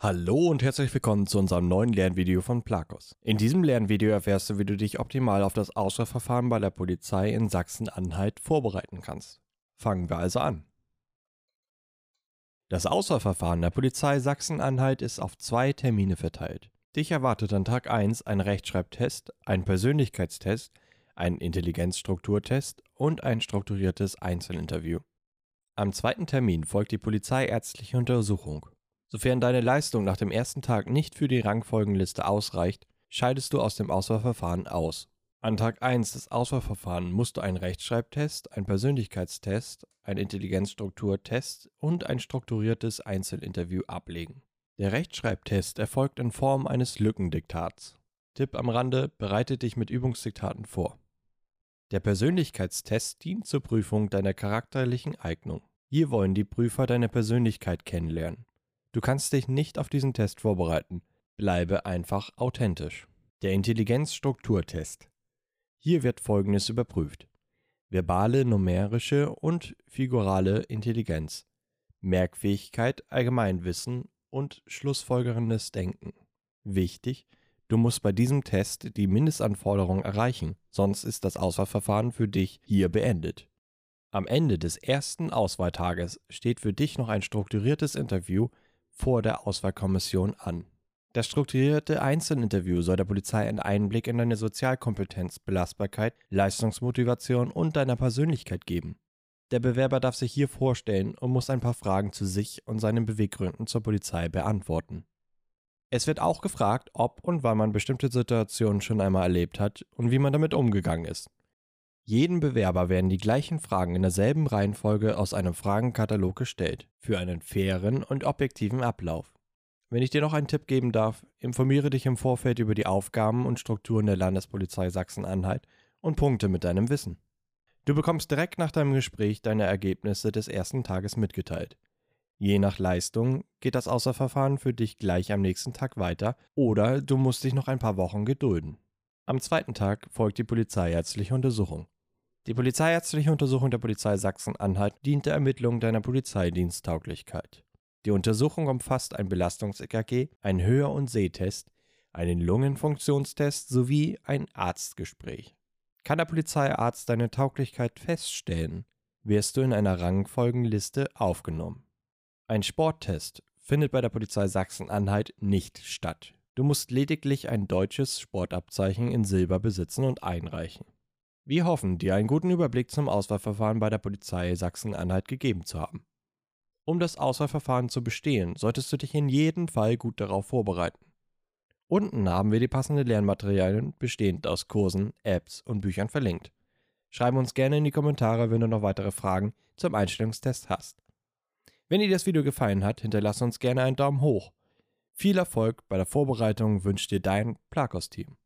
Hallo und herzlich willkommen zu unserem neuen Lernvideo von Plakos. In diesem Lernvideo erfährst du, wie du dich optimal auf das Auswahlverfahren bei der Polizei in Sachsen-Anhalt vorbereiten kannst. Fangen wir also an. Das Auswahlverfahren der Polizei Sachsen-Anhalt ist auf zwei Termine verteilt. Dich erwartet an Tag 1 ein Rechtschreibtest, ein Persönlichkeitstest, ein Intelligenzstrukturtest und ein strukturiertes Einzelinterview. Am zweiten Termin folgt die polizeiärztliche Untersuchung. Sofern deine Leistung nach dem ersten Tag nicht für die Rangfolgenliste ausreicht, scheidest du aus dem Auswahlverfahren aus. An Tag 1 des Auswahlverfahrens musst du einen Rechtschreibtest, einen Persönlichkeitstest, einen Intelligenzstrukturtest und ein strukturiertes Einzelinterview ablegen. Der Rechtschreibtest erfolgt in Form eines Lückendiktats. Tipp am Rande, bereite dich mit Übungsdiktaten vor. Der Persönlichkeitstest dient zur Prüfung deiner charakterlichen Eignung. Hier wollen die Prüfer deine Persönlichkeit kennenlernen. Du kannst dich nicht auf diesen Test vorbereiten. Bleibe einfach authentisch. Der Intelligenzstrukturtest. Hier wird Folgendes überprüft. Verbale, numerische und figurale Intelligenz, Merkfähigkeit, Allgemeinwissen und schlussfolgerendes Denken. Wichtig, du musst bei diesem Test die Mindestanforderungen erreichen, sonst ist das Auswahlverfahren für dich hier beendet. Am Ende des ersten Auswahltages steht für dich noch ein strukturiertes Interview vor der Auswahlkommission an. Das strukturierte Einzelinterview soll der Polizei einen Einblick in deine Sozialkompetenz, Belastbarkeit, Leistungsmotivation und deiner Persönlichkeit geben. Der Bewerber darf sich hier vorstellen und muss ein paar Fragen zu sich und seinen Beweggründen zur Polizei beantworten. Es wird auch gefragt, ob und wann man bestimmte Situationen schon einmal erlebt hat und wie man damit umgegangen ist. Jedem Bewerber werden die gleichen Fragen in derselben Reihenfolge aus einem Fragenkatalog gestellt, für einen fairen und objektiven Ablauf. Wenn ich dir noch einen Tipp geben darf, informiere dich im Vorfeld über die Aufgaben und Strukturen der Landespolizei Sachsen-Anhalt und punkte mit deinem Wissen. Du bekommst direkt nach deinem Gespräch deine Ergebnisse des ersten Tages mitgeteilt. Je nach Leistung geht das Außerverfahren für dich gleich am nächsten Tag weiter oder du musst dich noch ein paar Wochen gedulden. Am zweiten Tag folgt die polizeiärztliche Untersuchung. Die polizeiärztliche Untersuchung der Polizei Sachsen-Anhalt dient der Ermittlung deiner Polizeidiensttauglichkeit. Die Untersuchung umfasst ein Belastungs-EKG, einen Hör- und Sehtest, einen Lungenfunktionstest sowie ein Arztgespräch. Kann der Polizeiarzt deine Tauglichkeit feststellen, wirst du in einer Rangfolgenliste aufgenommen. Ein Sporttest findet bei der Polizei Sachsen-Anhalt nicht statt. Du musst lediglich ein deutsches Sportabzeichen in Silber besitzen und einreichen. Wir hoffen, dir einen guten Überblick zum Auswahlverfahren bei der Polizei Sachsen-Anhalt gegeben zu haben. Um das Auswahlverfahren zu bestehen, solltest du dich in jedem Fall gut darauf vorbereiten. Unten haben wir die passenden Lernmaterialien bestehend aus Kursen, Apps und Büchern verlinkt. Schreib uns gerne in die Kommentare, wenn du noch weitere Fragen zum Einstellungstest hast. Wenn dir das Video gefallen hat, hinterlasse uns gerne einen Daumen hoch. Viel Erfolg bei der Vorbereitung wünscht dir dein Plakos-Team.